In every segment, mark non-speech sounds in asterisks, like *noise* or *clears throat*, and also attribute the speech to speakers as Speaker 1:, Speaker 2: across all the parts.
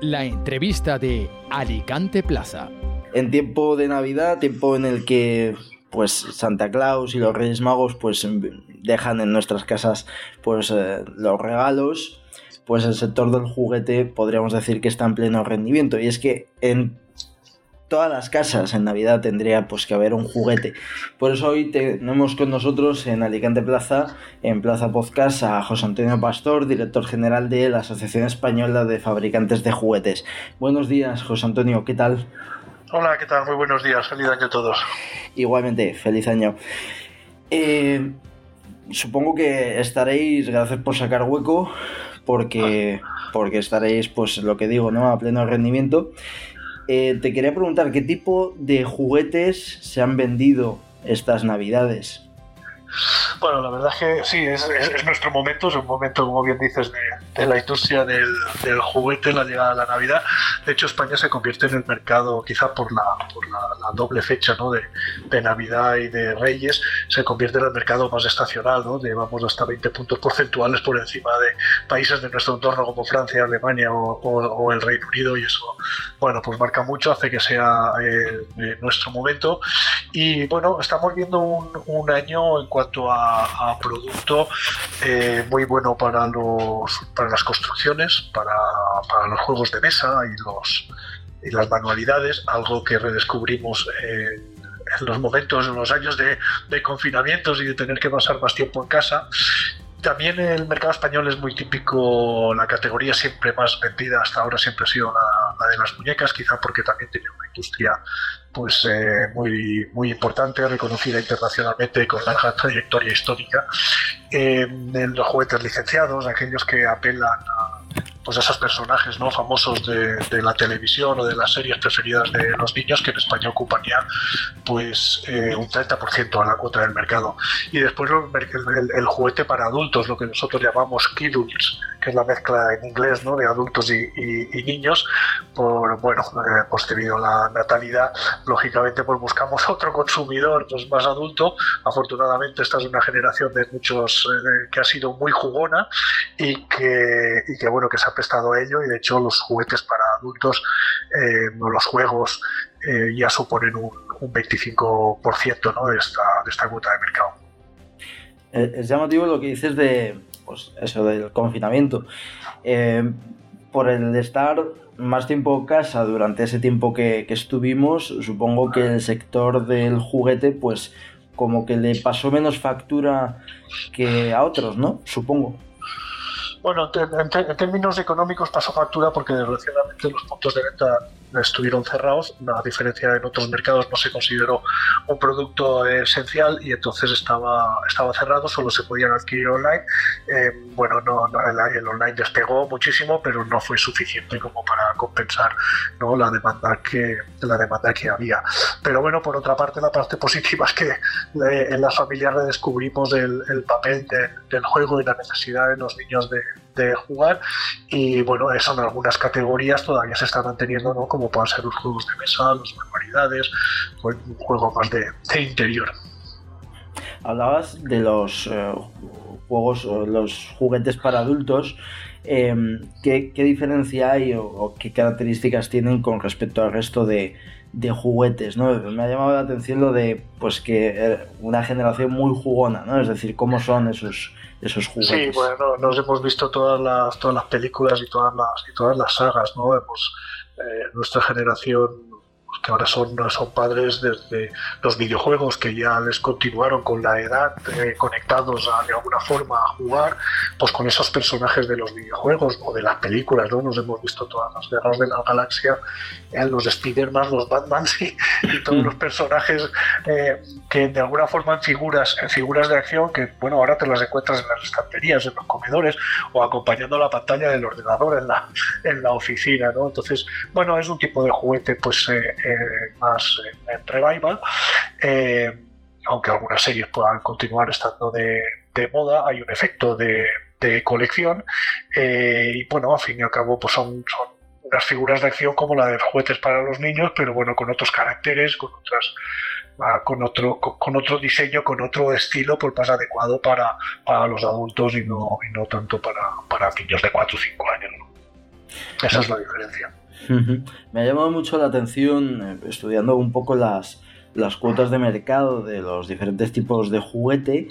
Speaker 1: la entrevista de Alicante Plaza.
Speaker 2: En tiempo de Navidad, tiempo en el que pues Santa Claus y los Reyes Magos pues dejan en nuestras casas pues eh, los regalos, pues el sector del juguete podríamos decir que está en pleno rendimiento y es que en todas las casas en Navidad tendría pues que haber un juguete. Por eso hoy tenemos con nosotros en Alicante Plaza, en Plaza Podcast, a José Antonio Pastor, director general de la Asociación Española de Fabricantes de Juguetes. Buenos días, José Antonio, ¿qué tal?
Speaker 3: Hola, ¿qué tal? Muy buenos días, feliz año a todos.
Speaker 2: Igualmente, feliz año. Eh, supongo que estaréis, gracias por sacar hueco, porque, porque estaréis, pues lo que digo, ¿no? A pleno rendimiento. Eh, te quería preguntar, ¿qué tipo de juguetes se han vendido estas navidades?
Speaker 3: Bueno, la verdad es que sí, es, nuestro momento, es un momento, como bien dices, de, la industria del, juguete, la llegada de la Navidad. De hecho, España se convierte en el mercado, quizá por la, doble fecha ¿no? de, Navidad y de Reyes, se convierte en el mercado más estacional, ¿no? llevamos hasta 20 puntos porcentuales por encima de países de nuestro entorno como Francia, Alemania o, el Reino Unido, y eso, bueno, pues marca mucho, hace que sea eh, nuestro momento. Y bueno, estamos viendo un, un año en cuanto a, producto eh, muy bueno para, los, para las construcciones, para, los juegos de mesa y, los, y las manualidades, algo que redescubrimos en, los momentos, en los años de confinamientos y de tener que pasar más tiempo en casa también el mercado español es muy típico, la categoría siempre más vendida hasta ahora siempre ha sido la, de las muñecas, quizá porque también tiene una industria pues eh, muy, muy importante, reconocida internacionalmente con larga trayectoria histórica. en los juguetes licenciados, aquellos que apelan a pues esos personajes no famosos de, la televisión o de las series preferidas de los niños que en España ocupan ya pues eh, un 30% a la cuota del mercado. Y después el, juguete para adultos lo que nosotros llamamos kidults que es la mezcla en inglés ¿no? de adultos y, niños por bueno eh, pues debido la natalidad lógicamente pues buscamos *laughs* otro consumidor pues más adulto afortunadamente esta es una generación de muchos eh, que ha sido muy jugona y que, que bueno que se ha prestado a ello y de hecho los juguetes para adultos eh, los juegos eh, ya suponen un, 25% ¿no? de, esta, de esta cuota de mercado.
Speaker 2: Eh, es llamativo lo que dices de pues, eso del confinamiento. por el estar más tiempo en casa durante ese tiempo que, que, estuvimos, supongo que el sector del juguete, pues como que le pasó menos factura que a otros, ¿no? Supongo.
Speaker 3: Bueno, en, términos económicos pasó factura porque desgraciadamente los puntos de venta estuvieron cerrados, a diferencia de en otros mercados no se consideró un producto esencial y entonces estaba, estaba cerrado, solo se podían adquirir online. Eh, bueno, no, el, online despegó muchísimo, pero no fue suficiente como para compensar ¿no? la, demanda que, la demanda que había. Pero bueno, por otra parte, la parte positiva es que eh, en las familias redescubrimos el, el papel del juego y la necesidad de los niños de, de jugar y bueno, eso en algunas categorías todavía se está manteniendo, ¿no? Como puedan ser los juegos de mesa, las manualidades, o un juego más de, interior.
Speaker 2: Hablabas de los eh, juegos, los juguetes para adultos. Em, ¿qué, diferencia hay o, qué características tienen con respecto al resto de, de juguetes, ¿no? Me ha llamado la atención lo de, pues, que eh, una generación muy jugona, ¿no? Es decir, cómo son esos, esos juguetes.
Speaker 3: Sí, bueno, nos hemos visto todas las, todas las películas y todas las, y todas las sagas, ¿no? Hemos, eh, nuestra generación que ahora son, son padres desde los videojuegos que ya les continuaron con la edad eh, conectados a, de alguna forma a jugar, pues con esos personajes de los videojuegos o de las películas, ¿no? Nos hemos visto todas las guerras de la galaxia, eh, los Spider-Man, los Batman *laughs* y, y todos los personajes eh, que de alguna forma en figuras, en figuras de acción que, bueno, ahora te las encuentras en las estanterías, en los comedores o acompañando la pantalla del ordenador en la, en la oficina, ¿no? Entonces, bueno, es un tipo de juguete, pues más en revival, eh, aunque algunas series puedan continuar estando de, moda, hay un efecto de, colección eh, y bueno, al fin y al cabo pues son, son unas figuras de acción como la de juguetes para los niños, pero bueno, con otros caracteres, con otras ah, con otro con, otro diseño, con otro estilo pues más adecuado para, para los adultos y no, y no tanto para, para niños de 4 o 5 años. Esa es la diferencia.
Speaker 2: Me ha llamado mucho la atención, eh, estudiando un poco las, las cuotas de mercado de los diferentes tipos de juguete,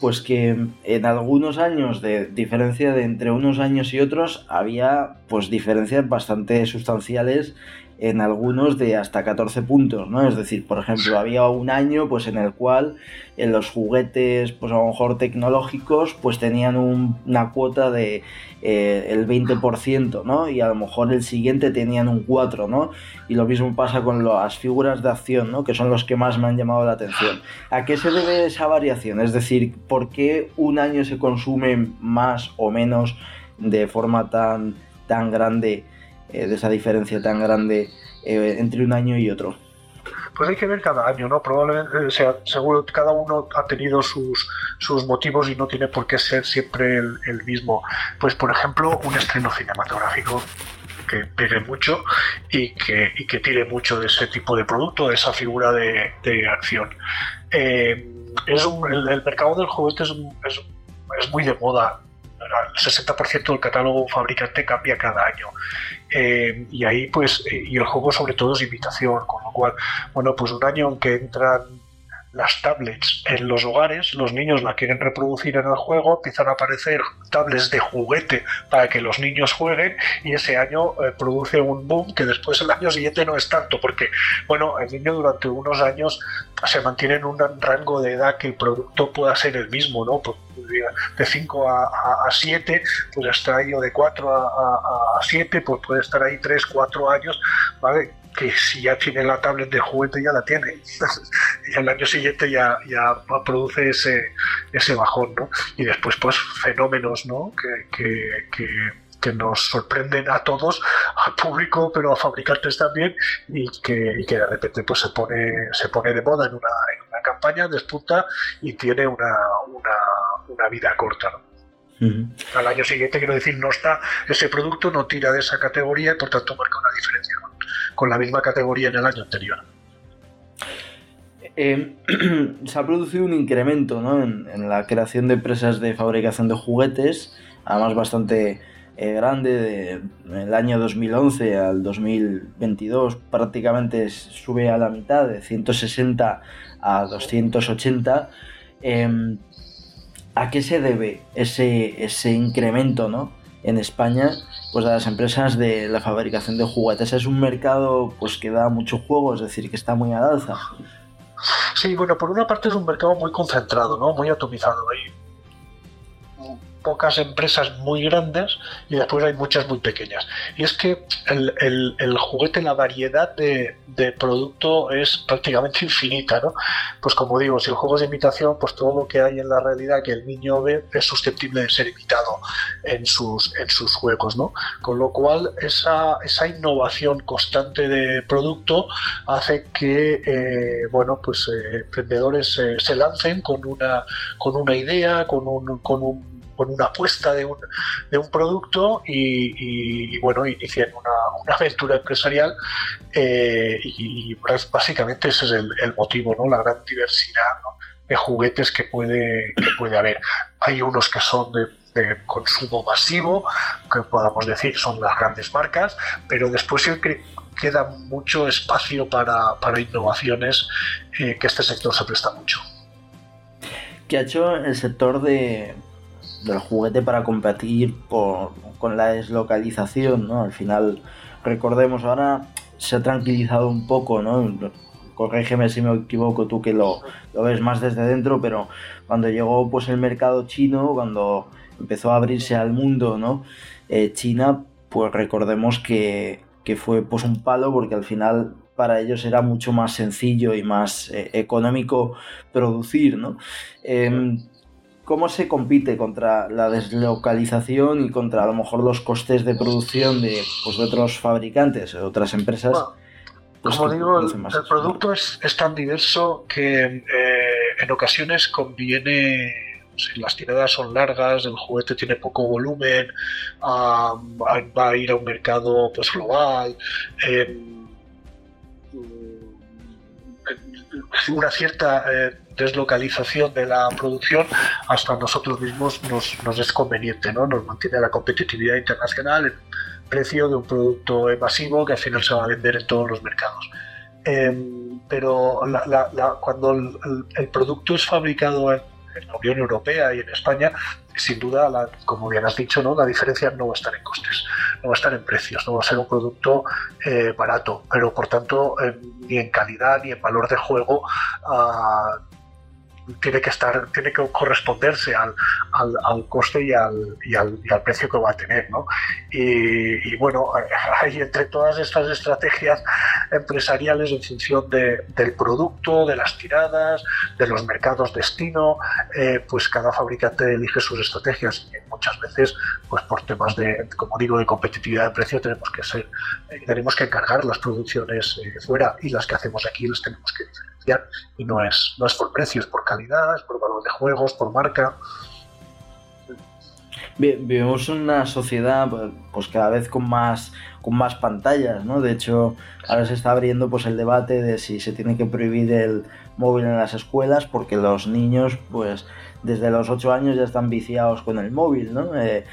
Speaker 2: pues que en algunos años de diferencia de entre unos años y otros había pues diferencias bastante sustanciales en algunos de hasta 14 puntos, ¿no? Es decir, por ejemplo, había un año pues en el cual en los juguetes, pues a lo mejor tecnológicos, pues tenían una cuota de eh, el 20%, ¿no? Y a lo mejor el siguiente tenían un 4, ¿no? Y lo mismo pasa con las figuras de acción, ¿no? Que son los que más me han llamado la atención. ¿A qué se debe esa variación? Es decir, ¿por qué un año se consume más o menos de forma tan, tan grande? Eh, de esa diferencia tan grande eh, entre un año y otro?
Speaker 3: Pues hay que ver cada año, ¿no? Probablemente, sea, seguro cada uno ha tenido sus, sus motivos y no tiene por qué ser siempre el, mismo. Pues, por ejemplo, un estreno cinematográfico que pegue mucho y que, y que tire mucho de ese tipo de producto, de esa figura de, de acción. Eh, es el, mercado del juguete es, es, es muy de moda el 60% del catálogo fabricante cambia cada año. Eh, y ahí, pues, eh, y el juego sobre todo es imitación, con lo cual, bueno, pues un año en que entran las tablets en los hogares, los niños la quieren reproducir en el juego, empiezan a aparecer tablets de juguete para que los niños jueguen y ese año eh, produce un boom que después el año siguiente no es tanto, porque bueno, el niño durante unos años se mantiene en un rango de edad que el producto pueda ser el mismo, ¿no? Pues, de 5 a 7, pues está ahí, o de 4 a 7, pues puede estar ahí 3, 4 años, ¿vale? Que si ya tiene la tablet de juguete ya la tiene. *laughs* y el año siguiente ya, ya produce ese, ese bajón, ¿no? Y después, pues, fenómenos, ¿no? Que, que, nos sorprenden a todos, al público, pero a fabricantes también, y que, que de repente pues se pone, se pone de moda en una, en una campaña, despunta y tiene una, una, vida corta, Al año siguiente, quiero decir, no está, ese producto no tira de esa categoría y por tanto marca una diferencia con la misma categoría en el año anterior.
Speaker 2: Eh, *clears throat* se ha producido un incremento en, la creación de empresas de fabricación de juguetes, además bastante eh, grande, del año 2011 al 2022 prácticamente sube a la mitad, de 160 a 280. Em, ¿A qué se debe ese, ese incremento ¿no? En España pues a las empresas de la fabricación de juguetes. Es un mercado pues que da mucho juego, es decir, que está muy al alza.
Speaker 3: Sí, bueno, por una parte es un mercado muy concentrado, ¿no? Muy atomizado. Hay pocas empresas muy grandes y después hay muchas muy pequeñas. Y es que el, el, juguete, la variedad de, de, producto es prácticamente *laughs* infinita, ¿no? Pues como digo, si el juego es de imitación, pues todo lo que hay en la realidad que el niño ve es susceptible de ser imitado en sus, en sus juegos, ¿no? Con lo cual, esa, esa innovación constante de producto hace que, eh, bueno, pues eh, emprendedores se lancen con una, con una idea, con un con una apuesta de un, de un producto y, bueno, hicieron una, aventura empresarial eh, y, básicamente ese es el, motivo, ¿no? La gran diversidad de juguetes que puede, que puede haber. Hay unos que son de, consumo masivo, que podamos decir son las grandes marcas, pero después siempre queda mucho espacio para, para innovaciones eh, que este sector se presta mucho.
Speaker 2: ¿Qué ha hecho el sector de, del juguete para competir con la deslocalización, ¿no? Al final, recordemos, ahora se ha tranquilizado un poco, ¿no? Corrígeme si me equivoco tú que lo, ves más desde dentro, pero cuando llegó pues el mercado chino, cuando empezó a abrirse al mundo, ¿no? Eh, China, pues recordemos que, fue pues un palo porque al final para ellos era mucho más sencillo y más eh, económico producir, ¿no? Em, ¿Cómo se compite contra la deslocalización y contra a lo mejor los costes de producción de, pues, otros fabricantes, de otras empresas?
Speaker 3: Pues como digo, el, producto es, tan diverso que eh, en ocasiones conviene si las tiradas son largas, el juguete tiene poco volumen, va a ir a un mercado pues global, em, una cierta eh, deslocalización de la producción hasta nosotros mismos nos, es conveniente, ¿no? Nos mantiene la competitividad internacional precio de un producto masivo que al final se va a vender en todos los mercados. Em, pero cuando el, producto es fabricado en, la Unión Europea y en España, sin duda, como bien has dicho, ¿no? la diferencia no va a estar en costes, no va a estar en precios, no va a ser un producto eh, barato, pero por tanto ni en calidad ni en valor de juego uh, tiene que estar, tiene que corresponderse al, al, coste y al, y al, precio que va a tener, ¿no? Y, bueno, *laughs* hay entre todas estas estrategias empresariales en función del producto, de las tiradas, de los mercados destino, eh, pues cada fabricante elige sus estrategias y muchas veces, pues por temas de, como digo, de competitividad de precio tenemos que ser, eh, tenemos que encargar las producciones eh, fuera y las que hacemos aquí las tenemos que y no es, no es por precio, es por calidad, es por valor de juegos, por marca.
Speaker 2: Vivimos una sociedad pues cada vez con más con más pantallas, ¿no? De hecho, ahora se está abriendo pues el debate de si se tiene que prohibir el móvil en las escuelas porque los niños pues desde los 8 años ya están viciados con el móvil, ¿no? Eh,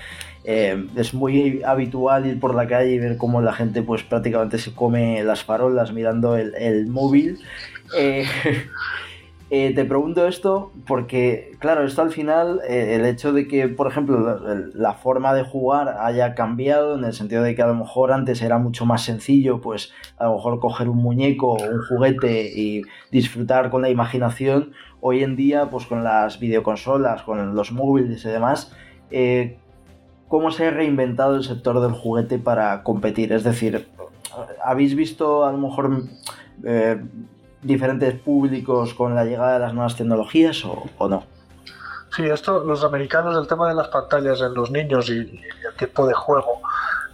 Speaker 2: eh, es muy habitual ir por la calle y ver cómo la gente pues prácticamente se come las farolas mirando el, el móvil. Eh, *laughs* eh, te pregunto esto porque, claro, esto al final, eh, el hecho de que, por ejemplo, la, forma de jugar haya cambiado, en el sentido de que a lo mejor antes era mucho más sencillo, pues a lo mejor coger un muñeco o un juguete y disfrutar con la imaginación, hoy en día, pues con las videoconsolas, con los móviles y demás, ¿cómo se ha reinventado el sector del juguete para competir? Es decir, ¿habéis visto a lo mejor diferentes públicos con la llegada de las nuevas tecnologías o, no?
Speaker 3: Sí, esto, los americanos, el tema de las pantallas en los niños y, el tipo de juego,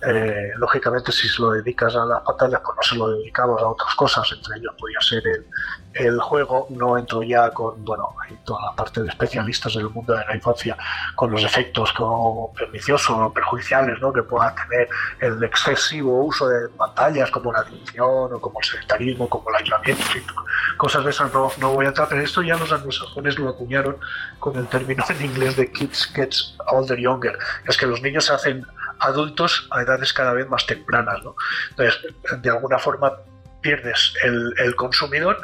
Speaker 3: eh, lógicamente si se lo dedicas a las pantallas, pues no se lo dedicamos a otras cosas, entre ellos podría ser el, el juego. No entro ya con, bueno, toda la parte de especialistas del mundo de la infancia, con los efectos como perniciosos o perjudiciales ¿no? que pueda tener el excesivo uso de pantallas como la adicción o como el sedentarismo, como el aislamiento, cosas de esas no, no voy a entrar, pero esto ya los anglosajones lo acuñaron con el término en inglés de kids gets older younger, es que los niños se hacen adultos a edades cada vez más tempranas, ¿no? Entonces, de alguna forma pierdes el, consumidor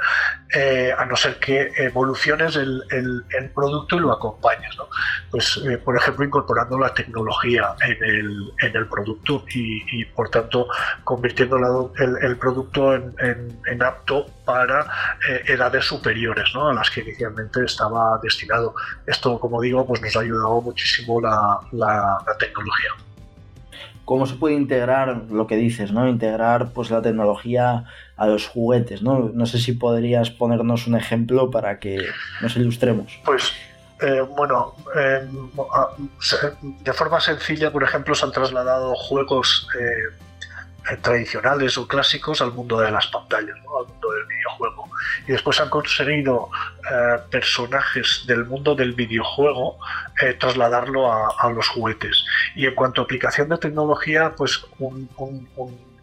Speaker 3: eh, a no ser que evoluciones el, producto y lo acompañes. ¿no? Pues, eh, por ejemplo, incorporando la tecnología en el, producto y, por tanto, convirtiendo el, producto en, apto para eh, edades superiores ¿no? a las que inicialmente estaba destinado. Esto, como digo, pues nos ha ayudado muchísimo la, la tecnología
Speaker 2: cómo se puede integrar lo que dices, ¿no? Integrar pues la tecnología a los juguetes, ¿no? No sé si podrías ponernos un ejemplo para que nos ilustremos.
Speaker 3: Pues eh, bueno, eh, de forma sencilla, por ejemplo, se han trasladado juegos eh, eh, tradicionales o clásicos al mundo de las pantallas, al mundo del. Y después han conseguido eh, personajes del mundo del videojuego eh, trasladarlo a, los juguetes. Y en cuanto a aplicación de tecnología, pues un,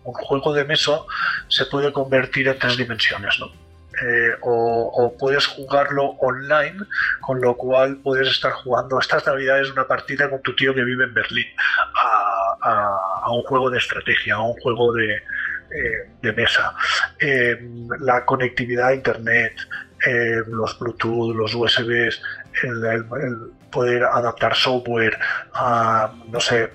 Speaker 3: juego de mesa se puede convertir en tres dimensiones. o, puedes jugarlo online, con lo cual puedes estar jugando estas navidades una partida con tu tío que vive en Berlín a, un juego de estrategia, a un juego de, eh, mesa. Eh, la conectividad a Internet, eh, los Bluetooth, los USBs, el, poder adaptar software a, no sé,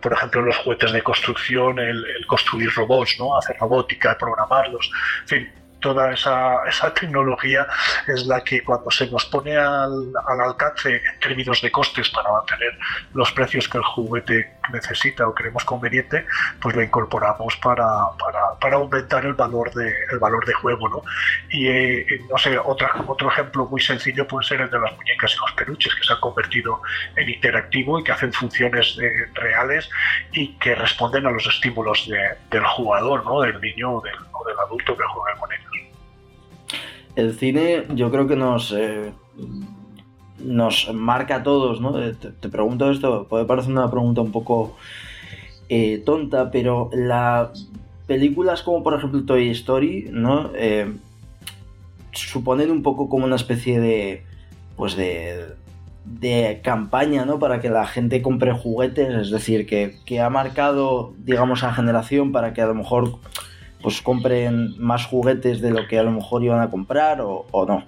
Speaker 3: por ejemplo, los juguetes de construcción, el, construir robots, ¿no? hacer robótica, programarlos, en fin, toda esa, esa, tecnología es la que cuando se nos pone al, al, alcance en términos de costes para mantener los precios que el juguete necesita o creemos conveniente, pues lo incorporamos para, para, para aumentar el valor de, el valor de juego. ¿no? Y eh, no sé, otra, otro ejemplo muy sencillo puede ser el de las muñecas y los peluches que se han convertido en interactivo y que hacen funciones eh, reales y que responden a los estímulos del jugador, ¿no? del niño o del, o del adulto que juega con ellos
Speaker 2: el cine yo creo que nos, eh, nos marca a todos, ¿no? Eh, te, pregunto esto, puede parecer una pregunta un poco eh, tonta, pero las películas como por ejemplo Toy Story, ¿no? suponen un poco como una especie de, pues de, de campaña, ¿no? Para que la gente compre juguetes, es decir, que, que ha marcado, digamos, a generación para que a lo mejor pues compren más juguetes de lo que a lo mejor iban a comprar o, o no.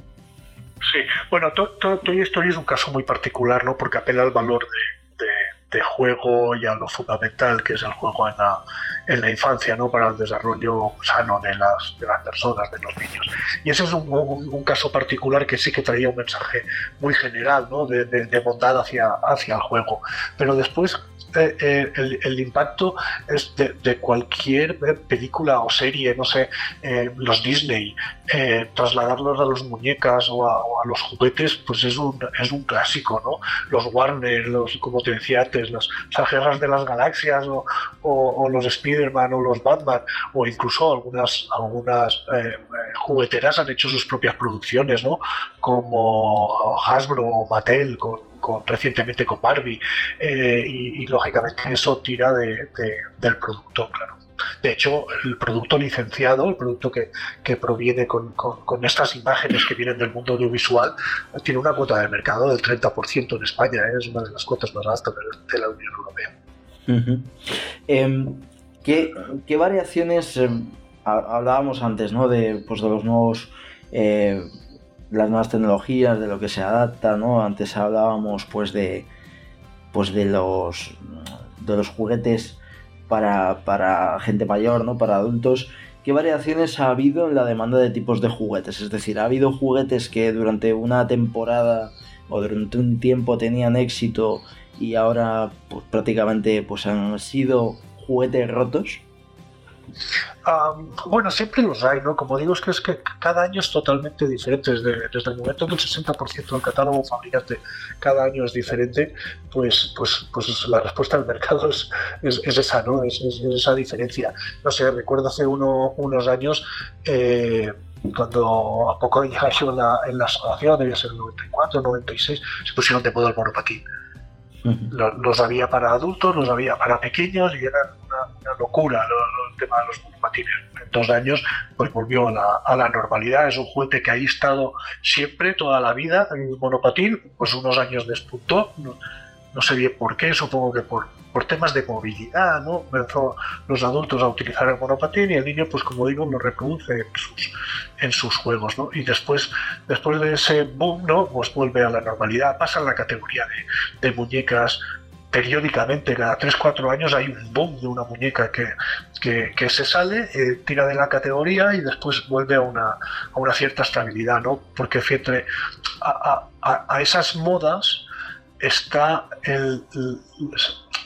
Speaker 3: Sí, bueno, Toy Story es un caso muy particular, ¿no? Porque apela al valor de, de, de, juego y a lo fundamental que es el juego en la, en la infancia, ¿no? Para el desarrollo sano de las, de las personas, de los niños. Y ese es un, un, caso particular que sí que traía un mensaje muy general, ¿no? De, bondad hacia, hacia el juego. Pero después eh, eh, el, el, impacto es de, cualquier película o serie, no sé, eh, los Disney, eh, trasladarlos a los muñecas o a, o a, los juguetes, pues es un, es un clásico, ¿no? Los Warner, los, como te decía antes, las, las guerras de las galaxias o, o, los Spider-Man o los Batman, o incluso algunas, algunas eh, jugueteras han hecho sus propias producciones, ¿no? Como Hasbro o Mattel, con recientemente con Barbie eh, y, lógicamente eso tira de, del producto, claro. De hecho, el producto licenciado, el producto que, que proviene con, con, estas imágenes que vienen del mundo audiovisual, tiene una cuota de mercado del 30% en España, ¿eh? es una de las cuotas más altas de, la Unión Europea.
Speaker 2: Eh, ¿qué, ¿qué, variaciones eh, hablábamos antes, ¿no? De, pues, de los nuevos eh, las nuevas tecnologías, de lo que se adapta, ¿no? Antes hablábamos pues de pues de los de los juguetes para, para gente mayor, ¿no? Para adultos. ¿Qué variaciones ha habido en la demanda de tipos de juguetes? Es decir, ¿ha habido juguetes que durante una temporada o durante un tiempo tenían éxito y ahora pues, prácticamente pues, han sido juguetes rotos?
Speaker 3: Um, bueno, siempre los hay, ¿no? Como digo, es que, es que cada año es totalmente diferente. Desde, desde el momento que el 60% del catálogo fabricante cada año es diferente, pues, pues, pues la respuesta del mercado es, es, es esa, ¿no? Es, esa diferencia. No sé, recuerdo hace uno, unos años. Eh, cuando a poco ya *laughs* en la, en la asociación, debía ser el 94, 96, se pusieron de moda el monopatín. Los había para adultos, los había para pequeños y eran una, locura el tema de los monopatines. En dos años pues volvió a la, a la, normalidad. Es un juguete que ha estado siempre, toda la vida, el monopatín, pues unos años despuntó. No, no sé bien por qué, supongo que por, por temas de movilidad, ¿no? Empezó los adultos a utilizar el monopatín y el niño, pues como digo, lo reproduce en sus, en sus juegos, ¿no? Y después, después de ese boom, ¿no? Pues vuelve a la normalidad, pasa a la categoría de, de muñecas periódicamente, cada 3-4 años hay un boom de una muñeca que, que, que se sale, eh, tira de la categoría y después vuelve a una, a una cierta estabilidad, ¿no? Porque fíjate, a, a, a esas modas está el, el,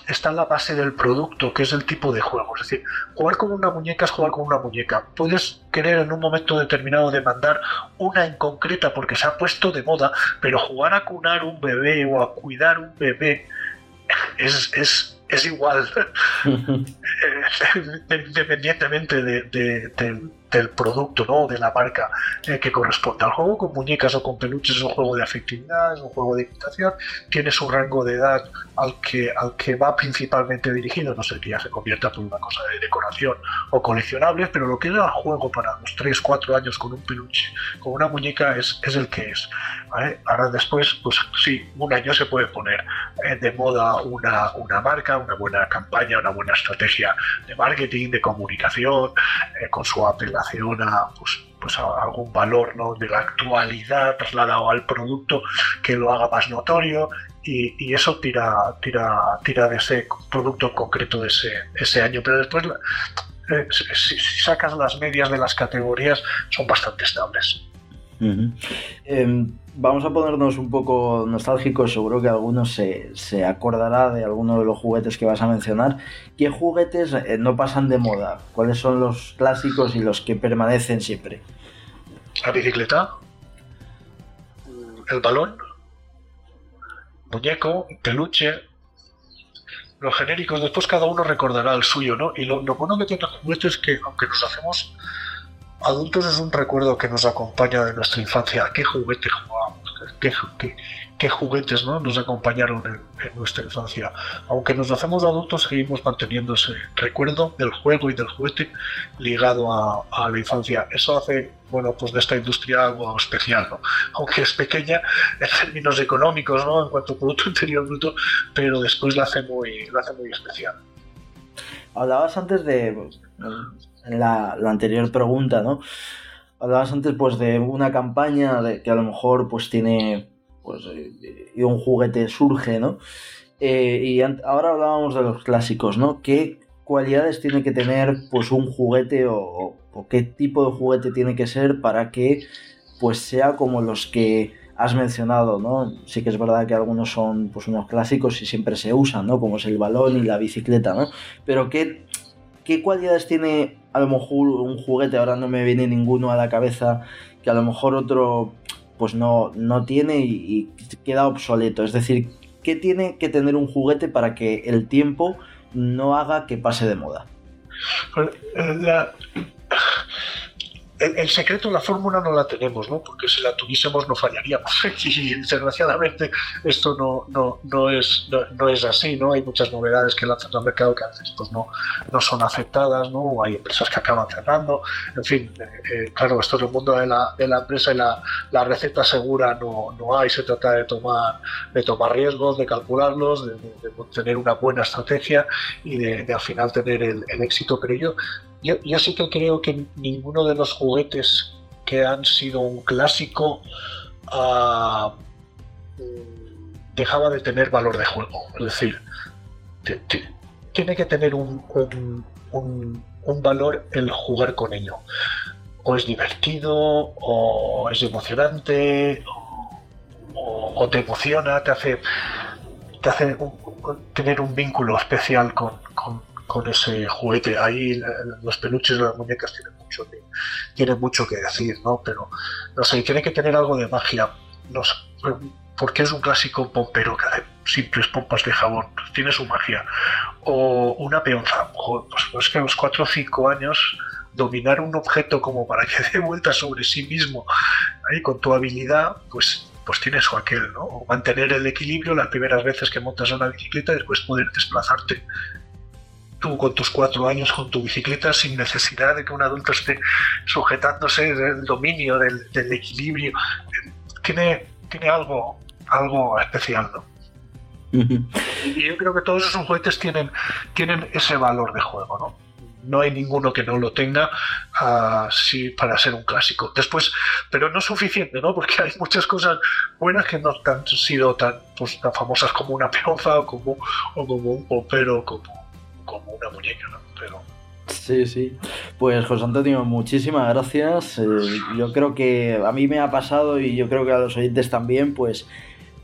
Speaker 3: está la base del producto, que es el tipo de juego. Es decir, jugar con una muñeca es jugar con una muñeca. Puedes querer en un momento determinado demandar una en concreta porque se ha puesto de moda, pero jugar a cunar un bebé o a cuidar un bebé es, es, es igual, *laughs* *laughs* independientemente de, de, de, del producto, ¿no? de la marca eh, que corresponde al juego, con muñecas o con peluches es un juego de afectividad, es un juego de imitación, tiene su rango de edad al que, al que va principalmente dirigido, no sé que ya se convierta por una cosa de decoración o coleccionables, pero lo que era el juego para los 3, 4 años con un peluche, con una muñeca es, es el que es. ¿vale? Ahora después, pues sí, un año se puede poner eh, de moda una, una marca, una buena campaña, una buena estrategia de marketing, de comunicación, eh, con su apelación a, pues, pues algún valor ¿no? de la actualidad trasladado al producto que lo haga más notorio y, y, eso tira, tira, tira de ese producto concreto de ese, ese año. Pero después, eh, si, sacas las medias de las categorías, son bastante estables.
Speaker 2: Uh -huh. eh, vamos a ponernos un poco nostálgicos, seguro que alguno se, se, acordará de alguno de los juguetes que vas a mencionar. ¿Qué juguetes eh, no pasan de moda? ¿Cuáles son los clásicos y los que permanecen siempre?
Speaker 3: La bicicleta, el balón, muñeco, peluche, los genéricos, después cada uno recordará el suyo, ¿no? Y lo, lo bueno que tiene el juguete es que, aunque nos hacemos adultos es un recuerdo que nos acompaña de nuestra infancia. ¿Qué juguete jugábamos? ¿Qué, juguetes ¿no? nos acompañaron en, nuestra infancia. Aunque nos hacemos adultos, seguimos manteniendo ese recuerdo del juego y del juguete ligado a, a, la infancia. Eso hace, bueno, pues de esta industria algo especial, ¿no? aunque es pequeña en términos económicos, ¿no? en cuanto a Producto Interior Bruto, pero después la hace muy, la hace muy especial.
Speaker 2: Hablabas antes de, la, anterior pregunta, ¿no? Hablabas antes pues de una campaña de que a lo mejor pues tiene pues eh, y un juguete surge, ¿no? Eh, y ahora hablábamos de los clásicos, ¿no? ¿Qué cualidades tiene que tener pues un juguete o, qué tipo de juguete tiene que ser para que pues sea como los que has mencionado, ¿no? Sí que es verdad que algunos son pues unos clásicos y siempre se usan, ¿no? Como es el balón y la bicicleta, ¿no? Pero ¿qué, qué cualidades tiene a lo mejor un juguete, ahora no me viene ninguno a la cabeza, que a lo mejor otro pues no, no tiene y, queda obsoleto. Es decir, ¿qué tiene que tener un juguete para que el tiempo no haga que pase de moda?
Speaker 3: Pues, el, secreto, la fórmula no la tenemos, ¿no? Porque si la tuviésemos no fallaríamos. *laughs* Y desgraciadamente esto no, no, no, es, no, es así, ¿no? Hay muchas novedades que lanzan al mercado que a veces pues, no, no son aceptadas, ¿no? hay empresas que acaban cerrando. En fin, eh, eh, claro, esto es el mundo de la, de la empresa y la, la, receta segura no, no hay. Se trata de tomar, de tomar riesgos, de calcularlos, de, tener una buena estrategia y de, al final tener el, el éxito. Pero yo yo, sí que creo que ninguno de los juguetes que han sido un clásico ah, dejaba de tener valor de juego. Es decir, tiene que tener un, valor el jugar con ello. O es divertido, o es emocionante, o, te emociona, te hace, te hace tener un vínculo especial con, con ese juguete. Ahí los peluches de las muñecas tienen mucho, que, tienen mucho que decir, ¿no? Pero, no sé, tiene que tener algo de magia. No sé, porque es un clásico pompero que hace simples pompas de jabón. Tiene su magia. O una peonza. Pues, pues que a los 4 o 5 años dominar un objeto como para que *laughs* dé vuelta sobre sí mismo ahí con tu habilidad, pues pues tiene su aquel, ¿no? O mantener el equilibrio las primeras veces que montas una bicicleta y después poder desplazarte tú con tus cuatro años con tu bicicleta sin necesidad de que un adulto esté sujetándose del dominio, del, equilibrio. Tiene, tiene algo, algo especial, ¿no? Y yo creo que todos esos juguetes tienen, tienen ese valor de juego, ¿no? No hay ninguno que no lo tenga así para ser un clásico. Después, pero no es suficiente, ¿no? Porque hay muchas cosas buenas que no han sido tan, pues, tan famosas como una peonza o como, o como un popero, como como una muñeca, ¿no? Pero...
Speaker 2: Sí, sí. Pues José Antonio, muchísimas gracias. Eh, yo creo que a mí me ha pasado y yo creo que a los oyentes también, pues,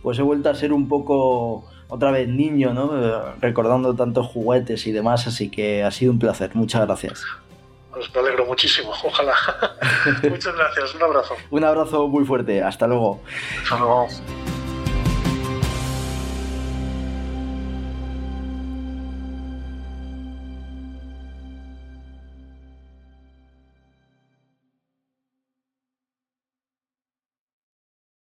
Speaker 2: pues he vuelto a ser un poco otra vez niño, ¿no? Eh, recordando tantos juguetes y demás, así que ha sido un placer. Muchas gracias.
Speaker 3: Pues me alegro muchísimo, ojalá. *laughs* Muchas gracias, un abrazo.
Speaker 2: un abrazo muy fuerte, hasta luego.
Speaker 3: Hasta luego.